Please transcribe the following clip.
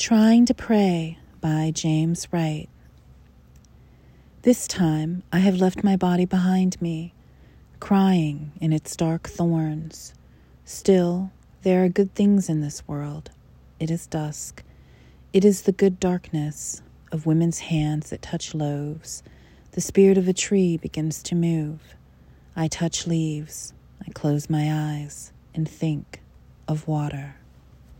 Trying to Pray by James Wright. This time I have left my body behind me, crying in its dark thorns. Still, there are good things in this world. It is dusk. It is the good darkness of women's hands that touch loaves. The spirit of a tree begins to move. I touch leaves. I close my eyes and think of water.